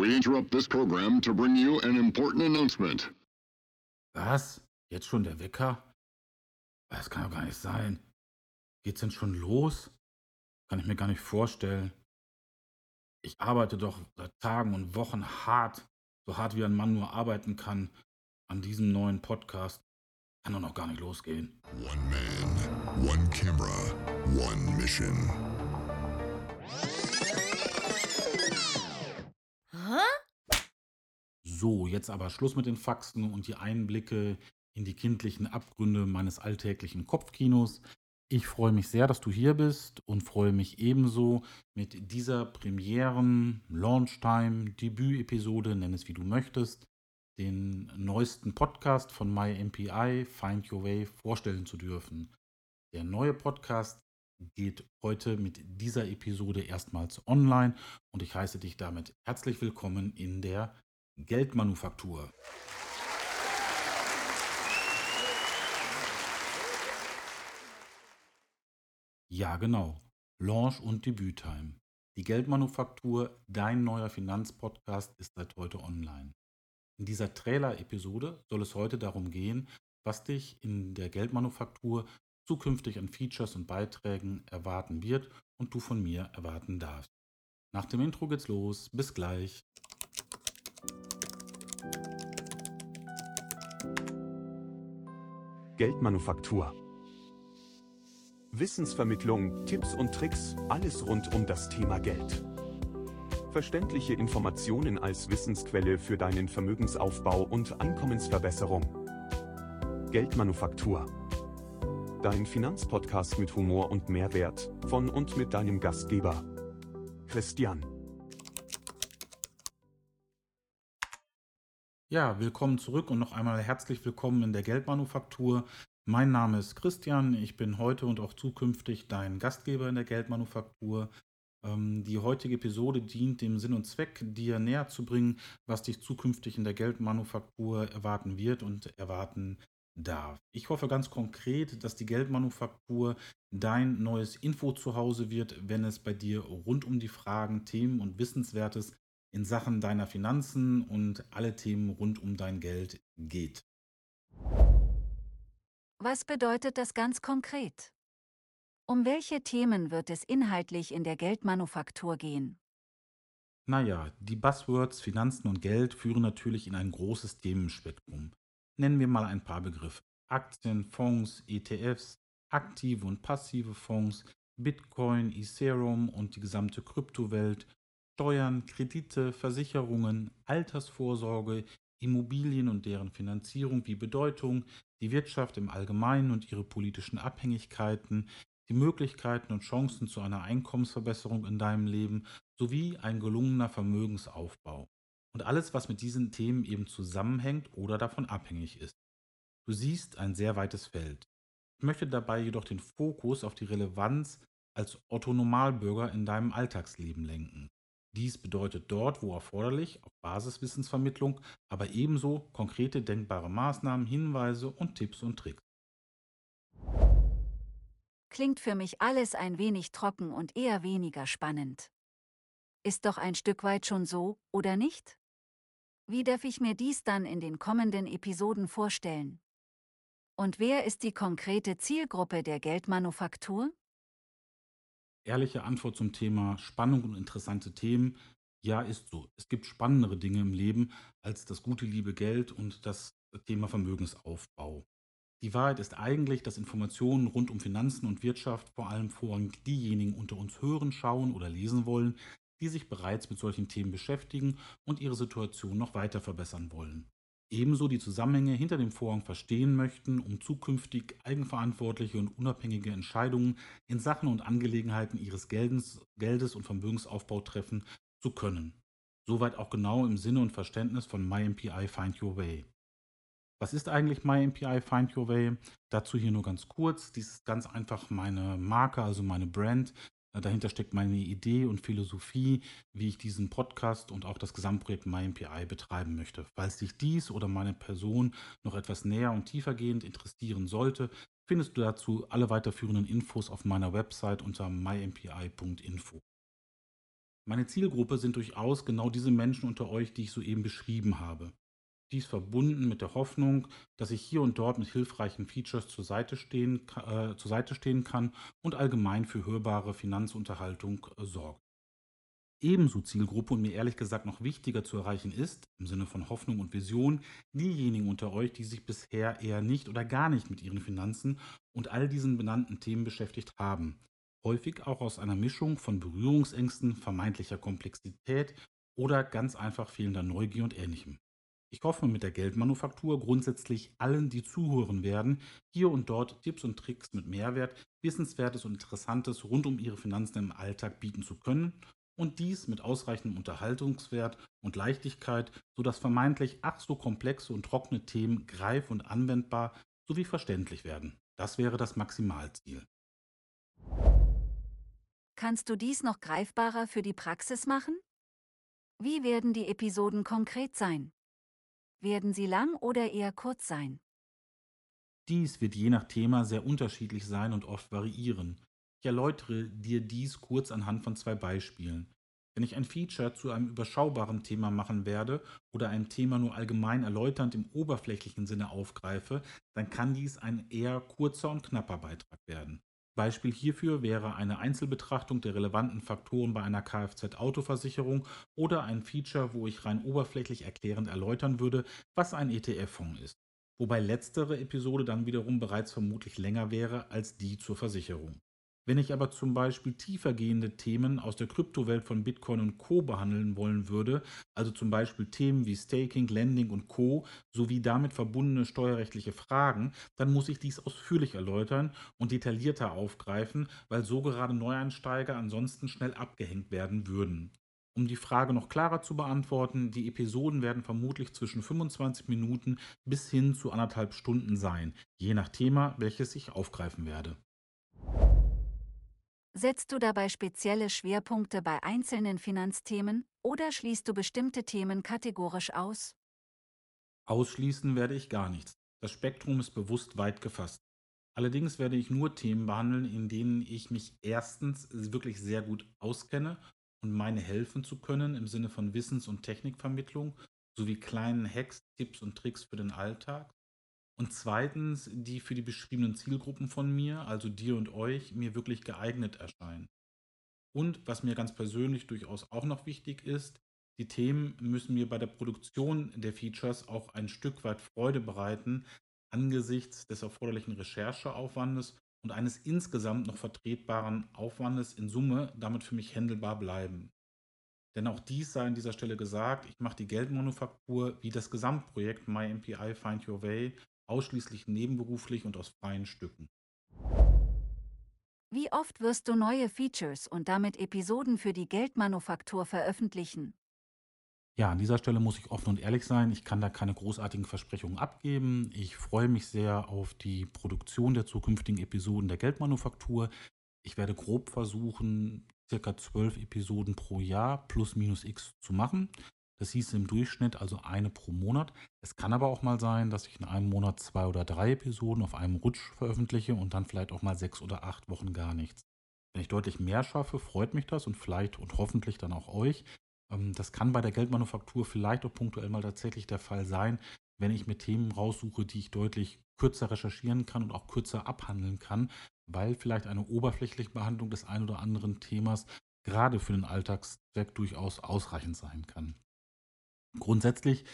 We interrupt this program to bring you an important announcement. Was? Jetzt schon der Wecker? Das kann doch gar nicht sein. Geht's denn schon los? Kann ich mir gar nicht vorstellen. Ich arbeite doch seit Tagen und Wochen hart, so hart wie ein Mann nur arbeiten kann, an diesem neuen Podcast. Kann doch noch gar nicht losgehen. One man, one camera, one mission. So, jetzt aber Schluss mit den Faxen und die Einblicke in die kindlichen Abgründe meines alltäglichen Kopfkinos. Ich freue mich sehr, dass du hier bist und freue mich ebenso mit dieser Premieren, Launchtime, Debüt-Episode, nenn es wie du möchtest, den neuesten Podcast von MyMPI, Find Your Way, vorstellen zu dürfen. Der neue Podcast geht heute mit dieser Episode erstmals online und ich heiße dich damit herzlich willkommen in der Geldmanufaktur. Ja, genau. Launch und Debüttime. Die Geldmanufaktur, dein neuer Finanzpodcast, ist seit heute online. In dieser Trailer-Episode soll es heute darum gehen, was dich in der Geldmanufaktur zukünftig an Features und Beiträgen erwarten wird und du von mir erwarten darfst. Nach dem Intro geht's los. Bis gleich. Geldmanufaktur. Wissensvermittlung, Tipps und Tricks, alles rund um das Thema Geld. Verständliche Informationen als Wissensquelle für deinen Vermögensaufbau und Einkommensverbesserung. Geldmanufaktur. Dein Finanzpodcast mit Humor und Mehrwert von und mit deinem Gastgeber Christian. Ja, willkommen zurück und noch einmal herzlich willkommen in der Geldmanufaktur. Mein Name ist Christian, ich bin heute und auch zukünftig dein Gastgeber in der Geldmanufaktur. Ähm, die heutige Episode dient dem Sinn und Zweck, dir näher zu bringen, was dich zukünftig in der Geldmanufaktur erwarten wird und erwarten darf. Ich hoffe ganz konkret, dass die Geldmanufaktur dein neues Info zu Hause wird, wenn es bei dir rund um die Fragen, Themen und Wissenswertes in Sachen deiner Finanzen und alle Themen rund um dein Geld geht. Was bedeutet das ganz konkret? Um welche Themen wird es inhaltlich in der Geldmanufaktur gehen? Naja, die Buzzwords Finanzen und Geld führen natürlich in ein großes Themenspektrum. Nennen wir mal ein paar Begriffe. Aktien, Fonds, ETFs, aktive und passive Fonds, Bitcoin, Ethereum und die gesamte Kryptowelt, Steuern, Kredite, Versicherungen, Altersvorsorge, Immobilien und deren Finanzierung wie Bedeutung, die Wirtschaft im Allgemeinen und ihre politischen Abhängigkeiten, die Möglichkeiten und Chancen zu einer Einkommensverbesserung in deinem Leben sowie ein gelungener Vermögensaufbau. Und alles, was mit diesen Themen eben zusammenhängt oder davon abhängig ist. Du siehst ein sehr weites Feld. Ich möchte dabei jedoch den Fokus auf die Relevanz als Otto Normalbürger in deinem Alltagsleben lenken. Dies bedeutet dort, wo erforderlich, auf Basiswissensvermittlung, aber ebenso konkrete denkbare Maßnahmen, Hinweise und Tipps und Tricks. Klingt für mich alles ein wenig trocken und eher weniger spannend. Ist doch ein Stück weit schon so, oder nicht? Wie darf ich mir dies dann in den kommenden Episoden vorstellen? Und wer ist die konkrete Zielgruppe der Geldmanufaktur? Ehrliche Antwort zum Thema Spannung und interessante Themen. Ja, ist so. Es gibt spannendere Dinge im Leben als das gute liebe Geld und das Thema Vermögensaufbau. Die Wahrheit ist eigentlich, dass Informationen rund um Finanzen und Wirtschaft vor allem vorrangig diejenigen unter uns hören, schauen oder lesen wollen, die sich bereits mit solchen Themen beschäftigen und ihre Situation noch weiter verbessern wollen ebenso die Zusammenhänge hinter dem Vorhang verstehen möchten, um zukünftig eigenverantwortliche und unabhängige Entscheidungen in Sachen und Angelegenheiten ihres Geldes, Geldes und Vermögensaufbau treffen zu können. Soweit auch genau im Sinne und Verständnis von MyMPI Find Your Way. Was ist eigentlich MyMPI Find Your Way? Dazu hier nur ganz kurz. Dies ist ganz einfach meine Marke, also meine Brand, dahinter steckt meine Idee und Philosophie, wie ich diesen Podcast und auch das Gesamtprojekt MyMPI betreiben möchte. Falls dich dies oder meine Person noch etwas näher und tiefergehend interessieren sollte, findest du dazu alle weiterführenden Infos auf meiner Website unter mympi.info. Meine Zielgruppe sind durchaus genau diese Menschen unter euch, die ich soeben beschrieben habe. Dies verbunden mit der Hoffnung, dass ich hier und dort mit hilfreichen Features zur Seite stehen, äh, zur Seite stehen kann und allgemein für hörbare Finanzunterhaltung äh, sorgt. Ebenso Zielgruppe und mir ehrlich gesagt noch wichtiger zu erreichen ist, im Sinne von Hoffnung und Vision, diejenigen unter euch, die sich bisher eher nicht oder gar nicht mit ihren Finanzen und all diesen benannten Themen beschäftigt haben. Häufig auch aus einer Mischung von Berührungsängsten, vermeintlicher Komplexität oder ganz einfach fehlender Neugier und ähnlichem. Ich hoffe mit der Geldmanufaktur grundsätzlich allen, die zuhören werden, hier und dort Tipps und Tricks mit Mehrwert, Wissenswertes und Interessantes rund um ihre Finanzen im Alltag bieten zu können und dies mit ausreichendem Unterhaltungswert und Leichtigkeit, sodass vermeintlich ach so komplexe und trockene Themen greif- und anwendbar sowie verständlich werden. Das wäre das Maximalziel. Kannst du dies noch greifbarer für die Praxis machen? Wie werden die Episoden konkret sein? Werden sie lang oder eher kurz sein? Dies wird je nach Thema sehr unterschiedlich sein und oft variieren. Ich erläutere dir dies kurz anhand von zwei Beispielen. Wenn ich ein Feature zu einem überschaubaren Thema machen werde oder ein Thema nur allgemein erläuternd im oberflächlichen Sinne aufgreife, dann kann dies ein eher kurzer und knapper Beitrag werden. Beispiel hierfür wäre eine Einzelbetrachtung der relevanten Faktoren bei einer Kfz-Autoversicherung oder ein Feature, wo ich rein oberflächlich erklärend erläutern würde, was ein ETF-Fonds ist. Wobei letztere Episode dann wiederum bereits vermutlich länger wäre als die zur Versicherung. Wenn ich aber zum Beispiel tiefergehende Themen aus der Kryptowelt von Bitcoin und Co. behandeln wollen würde, also zum Beispiel Themen wie Staking, Lending und Co. sowie damit verbundene steuerrechtliche Fragen, dann muss ich dies ausführlich erläutern und detaillierter aufgreifen, weil so gerade Neueinsteiger ansonsten schnell abgehängt werden würden. Um die Frage noch klarer zu beantworten, die Episoden werden vermutlich zwischen 25 Minuten bis hin zu anderthalb Stunden sein, je nach Thema, welches ich aufgreifen werde. Setzt du dabei spezielle Schwerpunkte bei einzelnen Finanzthemen oder schließt du bestimmte Themen kategorisch aus? Ausschließen werde ich gar nichts. Das Spektrum ist bewusst weit gefasst. Allerdings werde ich nur Themen behandeln, in denen ich mich erstens wirklich sehr gut auskenne und meine helfen zu können im Sinne von Wissens- und Technikvermittlung sowie kleinen Hacks, Tipps und Tricks für den Alltag und zweitens, die für die beschriebenen Zielgruppen von mir, also dir und euch, mir wirklich geeignet erscheinen. Und was mir ganz persönlich durchaus auch noch wichtig ist, die Themen müssen mir bei der Produktion der Features auch ein Stück weit Freude bereiten, angesichts des erforderlichen Rechercheaufwandes und eines insgesamt noch vertretbaren Aufwandes in Summe damit für mich händelbar bleiben. Denn auch dies sei an dieser Stelle gesagt, ich mache die Geldmanufaktur wie das Gesamtprojekt MyMPI Find Your Way ausschließlich nebenberuflich und aus freien Stücken. Wie oft wirst du neue Features und damit Episoden für die Geldmanufaktur veröffentlichen? Ja, an dieser Stelle muss ich offen und ehrlich sein. Ich kann da keine großartigen Versprechungen abgeben. Ich freue mich sehr auf die Produktion der zukünftigen Episoden der Geldmanufaktur. Ich werde grob versuchen, circa zwölf Episoden pro Jahr plus minus x zu machen. Das hieß im Durchschnitt also eine pro Monat. Es kann aber auch mal sein, dass ich in einem Monat zwei oder drei Episoden auf einem Rutsch veröffentliche und dann vielleicht auch mal sechs oder acht Wochen gar nichts. Wenn ich deutlich mehr schaffe, freut mich das und vielleicht und hoffentlich dann auch euch. Ähm, das kann bei der Geldmanufaktur vielleicht auch punktuell mal tatsächlich der Fall sein, wenn ich mir Themen raussuche, die ich deutlich kürzer recherchieren kann und auch kürzer abhandeln kann, weil vielleicht eine oberflächliche Behandlung des ein oder anderen Themas gerade für den Alltagszweck durchaus ausreichend sein kann. Grundsätzlich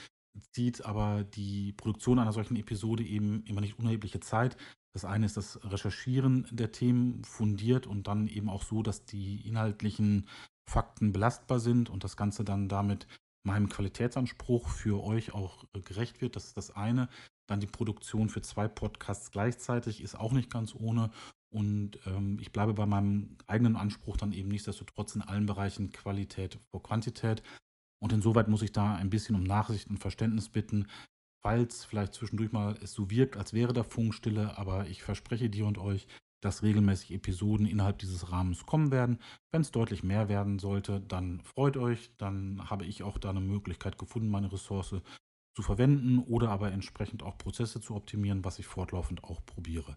zieht aber die Produktion einer solchen Episode eben immer nicht unerhebliche Zeit. Das eine ist das Recherchieren der Themen fundiert und dann eben auch so, dass die inhaltlichen Fakten belastbar sind und das Ganze dann damit meinem Qualitätsanspruch für euch auch gerecht wird. Das ist das eine. Dann die Produktion für zwei Podcasts gleichzeitig ist auch nicht ganz ohne. Und ähm, ich bleibe bei meinem eigenen Anspruch dann eben nichtsdestotrotz in allen Bereichen Qualität vor Quantität. Und insoweit muss ich da ein bisschen um Nachsicht und Verständnis bitten, falls vielleicht zwischendurch mal es so wirkt, als wäre da Funkstille, aber ich verspreche dir und euch, dass regelmäßig Episoden innerhalb dieses Rahmens kommen werden. Wenn es deutlich mehr werden sollte, dann freut euch, dann habe ich auch da eine Möglichkeit gefunden, meine Ressource zu verwenden oder aber entsprechend auch Prozesse zu optimieren, was ich fortlaufend auch probiere.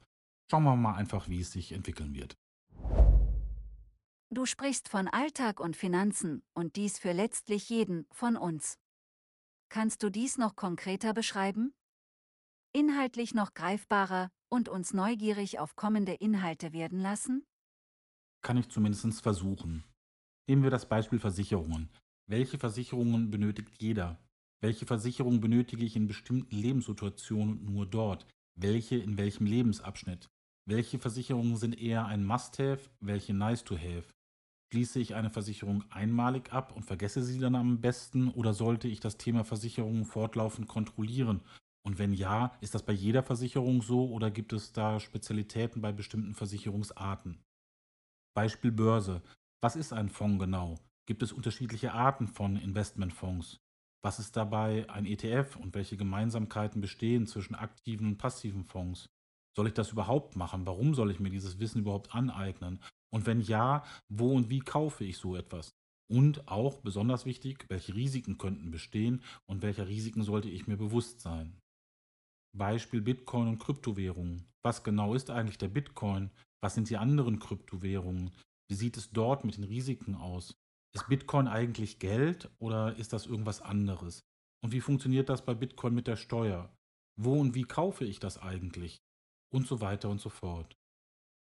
Schauen wir mal einfach, wie es sich entwickeln wird. Du sprichst von Alltag und Finanzen und dies für letztlich jeden von uns. Kannst du dies noch konkreter beschreiben? Inhaltlich noch greifbarer und uns neugierig auf kommende Inhalte werden lassen? Kann ich zumindest versuchen. Nehmen wir das Beispiel Versicherungen. Welche Versicherungen benötigt jeder? Welche Versicherung benötige ich in bestimmten Lebenssituationen und nur dort? Welche in welchem Lebensabschnitt? Welche Versicherungen sind eher ein Must-Have, welche Nice-to-Have? Schließe ich eine Versicherung einmalig ab und vergesse sie dann am besten oder sollte ich das Thema Versicherungen fortlaufend kontrollieren? Und wenn ja, ist das bei jeder Versicherung so oder gibt es da Spezialitäten bei bestimmten Versicherungsarten? Beispiel Börse. Was ist ein Fonds genau? Gibt es unterschiedliche Arten von Investmentfonds? Was ist dabei ein ETF und welche Gemeinsamkeiten bestehen zwischen aktiven und passiven Fonds? Soll ich das überhaupt machen? Warum soll ich mir dieses Wissen überhaupt aneignen? Und wenn ja, wo und wie kaufe ich so etwas? Und auch besonders wichtig, welche Risiken könnten bestehen und welcher Risiken sollte ich mir bewusst sein? Beispiel Bitcoin und Kryptowährungen. Was genau ist eigentlich der Bitcoin? Was sind die anderen Kryptowährungen? Wie sieht es dort mit den Risiken aus? Ist Bitcoin eigentlich Geld oder ist das irgendwas anderes? Und wie funktioniert das bei Bitcoin mit der Steuer? Wo und wie kaufe ich das eigentlich? Und so weiter und so fort.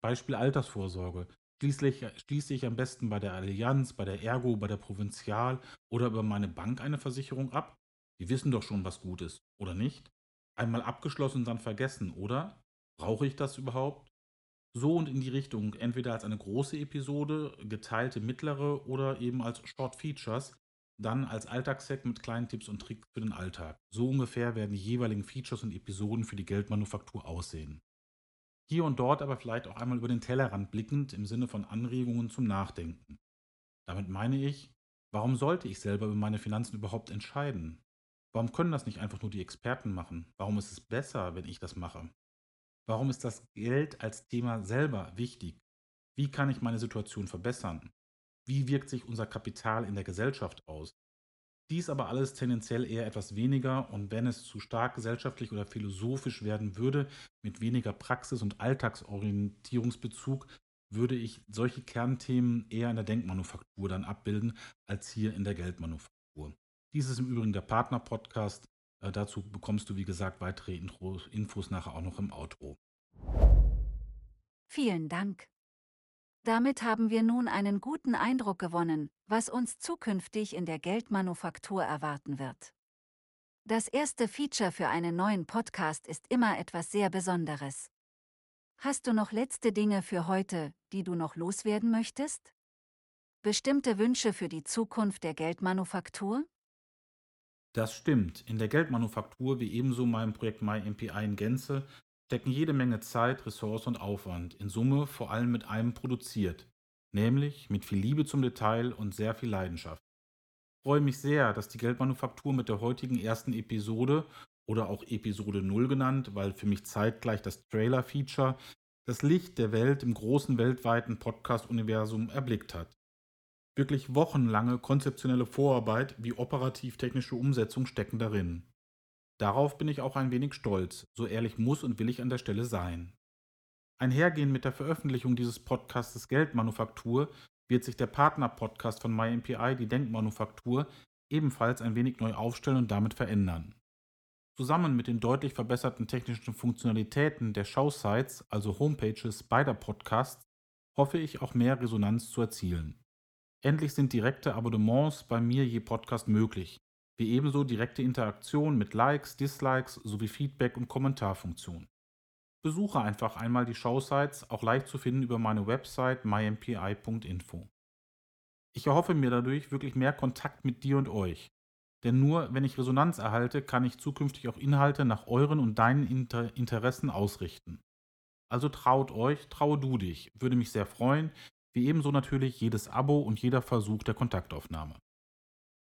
Beispiel Altersvorsorge. Schließlich schließe ich am besten bei der Allianz, bei der Ergo, bei der Provinzial oder über meine Bank eine Versicherung ab? Die wissen doch schon, was gut ist, oder nicht? Einmal abgeschlossen, dann vergessen, oder? Brauche ich das überhaupt? So und in die Richtung, entweder als eine große Episode, geteilte mittlere oder eben als Short Features, dann als Alltagsset mit kleinen Tipps und Tricks für den Alltag. So ungefähr werden die jeweiligen Features und Episoden für die Geldmanufaktur aussehen. Hier und dort aber vielleicht auch einmal über den Tellerrand blickend im Sinne von Anregungen zum Nachdenken. Damit meine ich, warum sollte ich selber über meine Finanzen überhaupt entscheiden? Warum können das nicht einfach nur die Experten machen? Warum ist es besser, wenn ich das mache? Warum ist das Geld als Thema selber wichtig? Wie kann ich meine Situation verbessern? Wie wirkt sich unser Kapital in der Gesellschaft aus? Dies aber alles tendenziell eher etwas weniger und wenn es zu stark gesellschaftlich oder philosophisch werden würde, mit weniger Praxis- und Alltagsorientierungsbezug, würde ich solche Kernthemen eher in der Denkmanufaktur dann abbilden, als hier in der Geldmanufaktur. Dies ist im Übrigen der Partner-Podcast. Äh, dazu bekommst du, wie gesagt, weitere Intros, Infos nachher auch noch im Outro. Vielen Dank. Damit haben wir nun einen guten Eindruck gewonnen, was uns zukünftig in der Geldmanufaktur erwarten wird. Das erste Feature für einen neuen Podcast ist immer etwas sehr Besonderes. Hast du noch letzte Dinge für heute, die du noch loswerden möchtest? Bestimmte Wünsche für die Zukunft der Geldmanufaktur? Das stimmt. In der Geldmanufaktur wie ebenso meinem Projekt MyMPI in Gänze stecken jede Menge Zeit, Ressource und Aufwand, in Summe vor allem mit einem produziert, nämlich mit viel Liebe zum Detail und sehr viel Leidenschaft. Ich freue mich sehr, dass die Geldmanufaktur mit der heutigen ersten Episode oder auch Episode 0 genannt, weil für mich zeitgleich das Trailer-Feature das Licht der Welt im großen weltweiten Podcast-Universum erblickt hat. Wirklich wochenlange konzeptionelle Vorarbeit wie operativ-technische Umsetzung stecken darin. Darauf bin ich auch ein wenig stolz, so ehrlich muss und will ich an der Stelle sein. Einhergehend mit der Veröffentlichung dieses Podcastes Geldmanufaktur wird sich der Partner-Podcast von MyMPI, die Denkmanufaktur, ebenfalls ein wenig neu aufstellen und damit verändern. Zusammen mit den deutlich verbesserten technischen Funktionalitäten der Showsites, also Homepages beider Podcasts, hoffe ich auch mehr Resonanz zu erzielen. Endlich sind direkte Abonnements bei mir je Podcast möglich, wie ebenso direkte Interaktion mit Likes, Dislikes sowie Feedback und Kommentarfunktion. Besuche einfach einmal die Showsites, auch leicht zu finden über meine Website mympi.info. Ich erhoffe mir dadurch wirklich mehr Kontakt mit dir und euch. Denn nur wenn ich Resonanz erhalte, kann ich zukünftig auch Inhalte nach euren und deinen Inter Interessen ausrichten. Also traut euch, traue du dich, würde mich sehr freuen, wie ebenso natürlich jedes Abo und jeder Versuch der Kontaktaufnahme.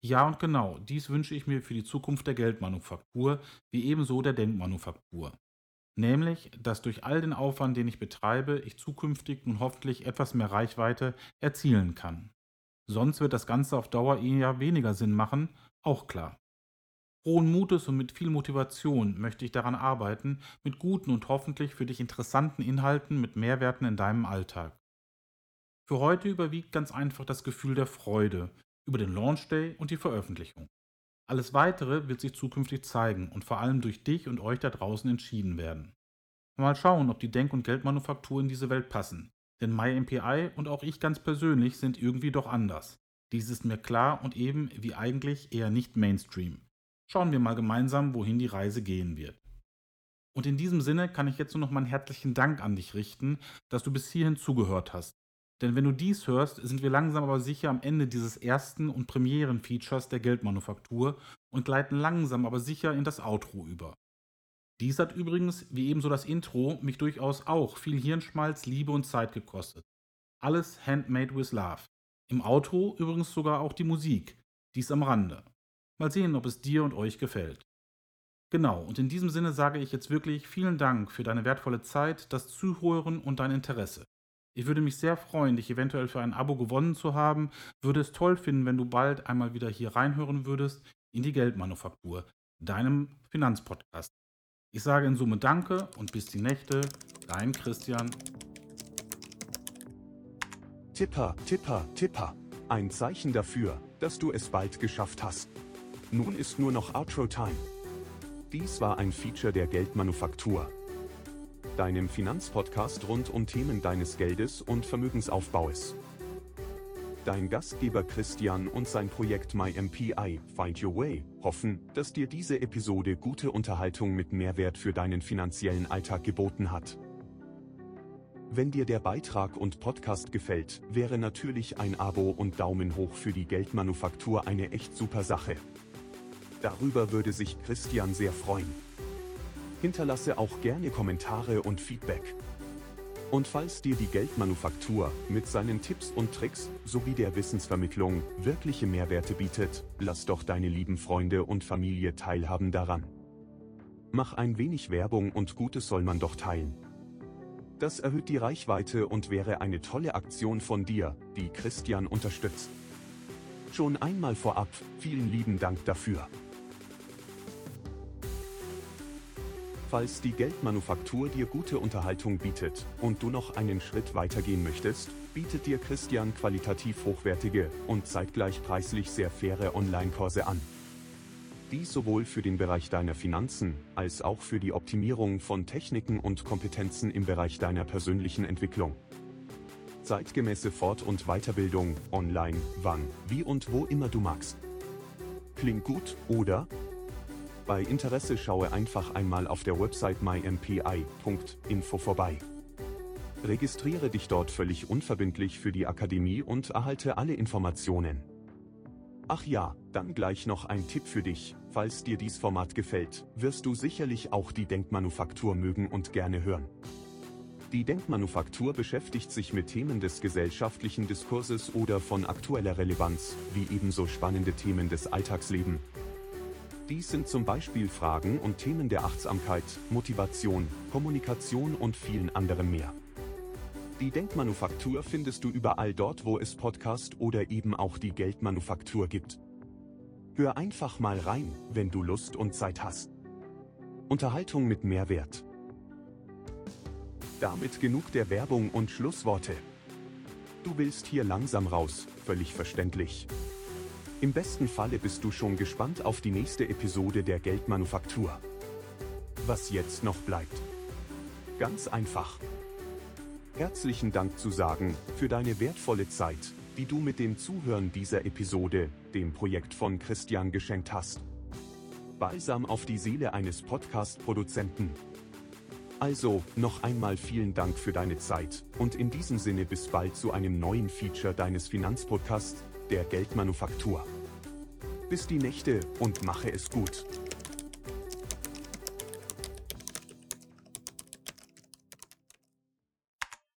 Ja und genau, dies wünsche ich mir für die Zukunft der Geldmanufaktur, wie ebenso der Denkmanufaktur. Nämlich, dass durch all den Aufwand, den ich betreibe, ich zukünftig nun hoffentlich etwas mehr Reichweite erzielen kann. Sonst wird das Ganze auf Dauer eher weniger Sinn machen, auch klar. Frohen Mutes und mit viel Motivation möchte ich daran arbeiten, mit guten und hoffentlich für dich interessanten Inhalten mit Mehrwerten in deinem Alltag. Für heute überwiegt ganz einfach das Gefühl der Freude über den Launch Day und die Veröffentlichung. Alles weitere wird sich zukünftig zeigen und vor allem durch dich und euch da draußen entschieden werden. Mal schauen, ob die Denk- und Geldmanufaktur in diese Welt passen. Denn MyMPI und auch ich ganz persönlich sind irgendwie doch anders. Dies ist mir klar und eben wie eigentlich eher nicht Mainstream. Schauen wir mal gemeinsam, wohin die Reise gehen wird. Und in diesem Sinne kann ich jetzt nur noch meinen herzlichen Dank an dich richten, dass du bis hierhin zugehört hast. Denn wenn du dies hörst, sind wir langsam aber sicher am Ende dieses ersten und Premieren-Features der Geldmanufaktur und gleiten langsam aber sicher in das Outro über. Dies hat übrigens, wie ebenso das Intro, mich durchaus auch viel Hirnschmalz, Liebe und Zeit gekostet. Alles handmade with love. Im Outro übrigens sogar auch die Musik, dies am Rande. Mal sehen, ob es dir und euch gefällt. Genau, und in diesem Sinne sage ich jetzt wirklich vielen Dank für deine wertvolle Zeit, das Zuhören und dein Interesse. Ich würde mich sehr freuen, dich eventuell für ein Abo gewonnen zu haben, würde es toll finden, wenn du bald einmal wieder hier reinhören würdest in die Geldmanufaktur, deinem Finanzpodcast. Ich sage in Summe Danke und bis die Nächte, dein Christian. Tipper, Tipper, Tipper. Ein Zeichen dafür, dass du es bald geschafft hast. Nun ist nur noch Outro-Time. Dies war ein Feature der Geldmanufaktur. Deinem Finanzpodcast rund um Themen deines Geldes und Vermögensaufbaues. Dein Gastgeber Christian und sein Projekt MyMPI Find Your Way hoffen, dass dir diese Episode gute Unterhaltung mit Mehrwert für deinen finanziellen Alltag geboten hat. Wenn dir der Beitrag und Podcast gefällt, wäre natürlich ein Abo und Daumen hoch für die Geldmanufaktur eine echt super Sache. Darüber würde sich Christian sehr freuen. Hinterlasse auch gerne Kommentare und Feedback. Und falls dir die Geldmanufaktur mit seinen Tipps und Tricks sowie der Wissensvermittlung wirkliche Mehrwerte bietet, lass doch deine lieben Freunde und Familie teilhaben daran. Mach ein wenig Werbung und Gutes soll man doch teilen. Das erhöht die Reichweite und wäre eine tolle Aktion von dir, die Christian unterstützt. Schon einmal vorab, vielen lieben Dank dafür. Falls die Geldmanufaktur dir gute Unterhaltung bietet und du noch einen Schritt weitergehen möchtest, bietet dir Christian qualitativ hochwertige und zeitgleich preislich sehr faire Online-Kurse an. Dies sowohl für den Bereich deiner Finanzen als auch für die Optimierung von Techniken und Kompetenzen im Bereich deiner persönlichen Entwicklung. Zeitgemäße Fort- und Weiterbildung, online, wann, wie und wo immer du magst. Klingt gut, oder? Bei Interesse schaue einfach einmal auf der Website mympi.info vorbei. Registriere dich dort völlig unverbindlich für die Akademie und erhalte alle Informationen. Ach ja, dann gleich noch ein Tipp für dich, falls dir dies Format gefällt, wirst du sicherlich auch die Denkmanufaktur mögen und gerne hören. Die Denkmanufaktur beschäftigt sich mit Themen des gesellschaftlichen Diskurses oder von aktueller Relevanz, wie ebenso spannende Themen des Alltagslebens, dies sind zum Beispiel Fragen und Themen der Achtsamkeit, Motivation, Kommunikation und vielen anderen mehr. Die Denkmanufaktur findest du überall dort, wo es Podcast oder eben auch die Geldmanufaktur gibt. Hör einfach mal rein, wenn du Lust und Zeit hast. Unterhaltung mit Mehrwert. Damit genug der Werbung und Schlussworte. Du willst hier langsam raus, völlig verständlich. Im besten Falle bist du schon gespannt auf die nächste Episode der Geldmanufaktur. Was jetzt noch bleibt? Ganz einfach. Herzlichen Dank zu sagen für deine wertvolle Zeit, die du mit dem Zuhören dieser Episode, dem Projekt von Christian geschenkt hast. Balsam auf die Seele eines Podcast-Produzenten. Also, noch einmal vielen Dank für deine Zeit und in diesem Sinne bis bald zu einem neuen Feature deines Finanzpodcasts, der Geldmanufaktur. Bis die Nächte und mache es gut.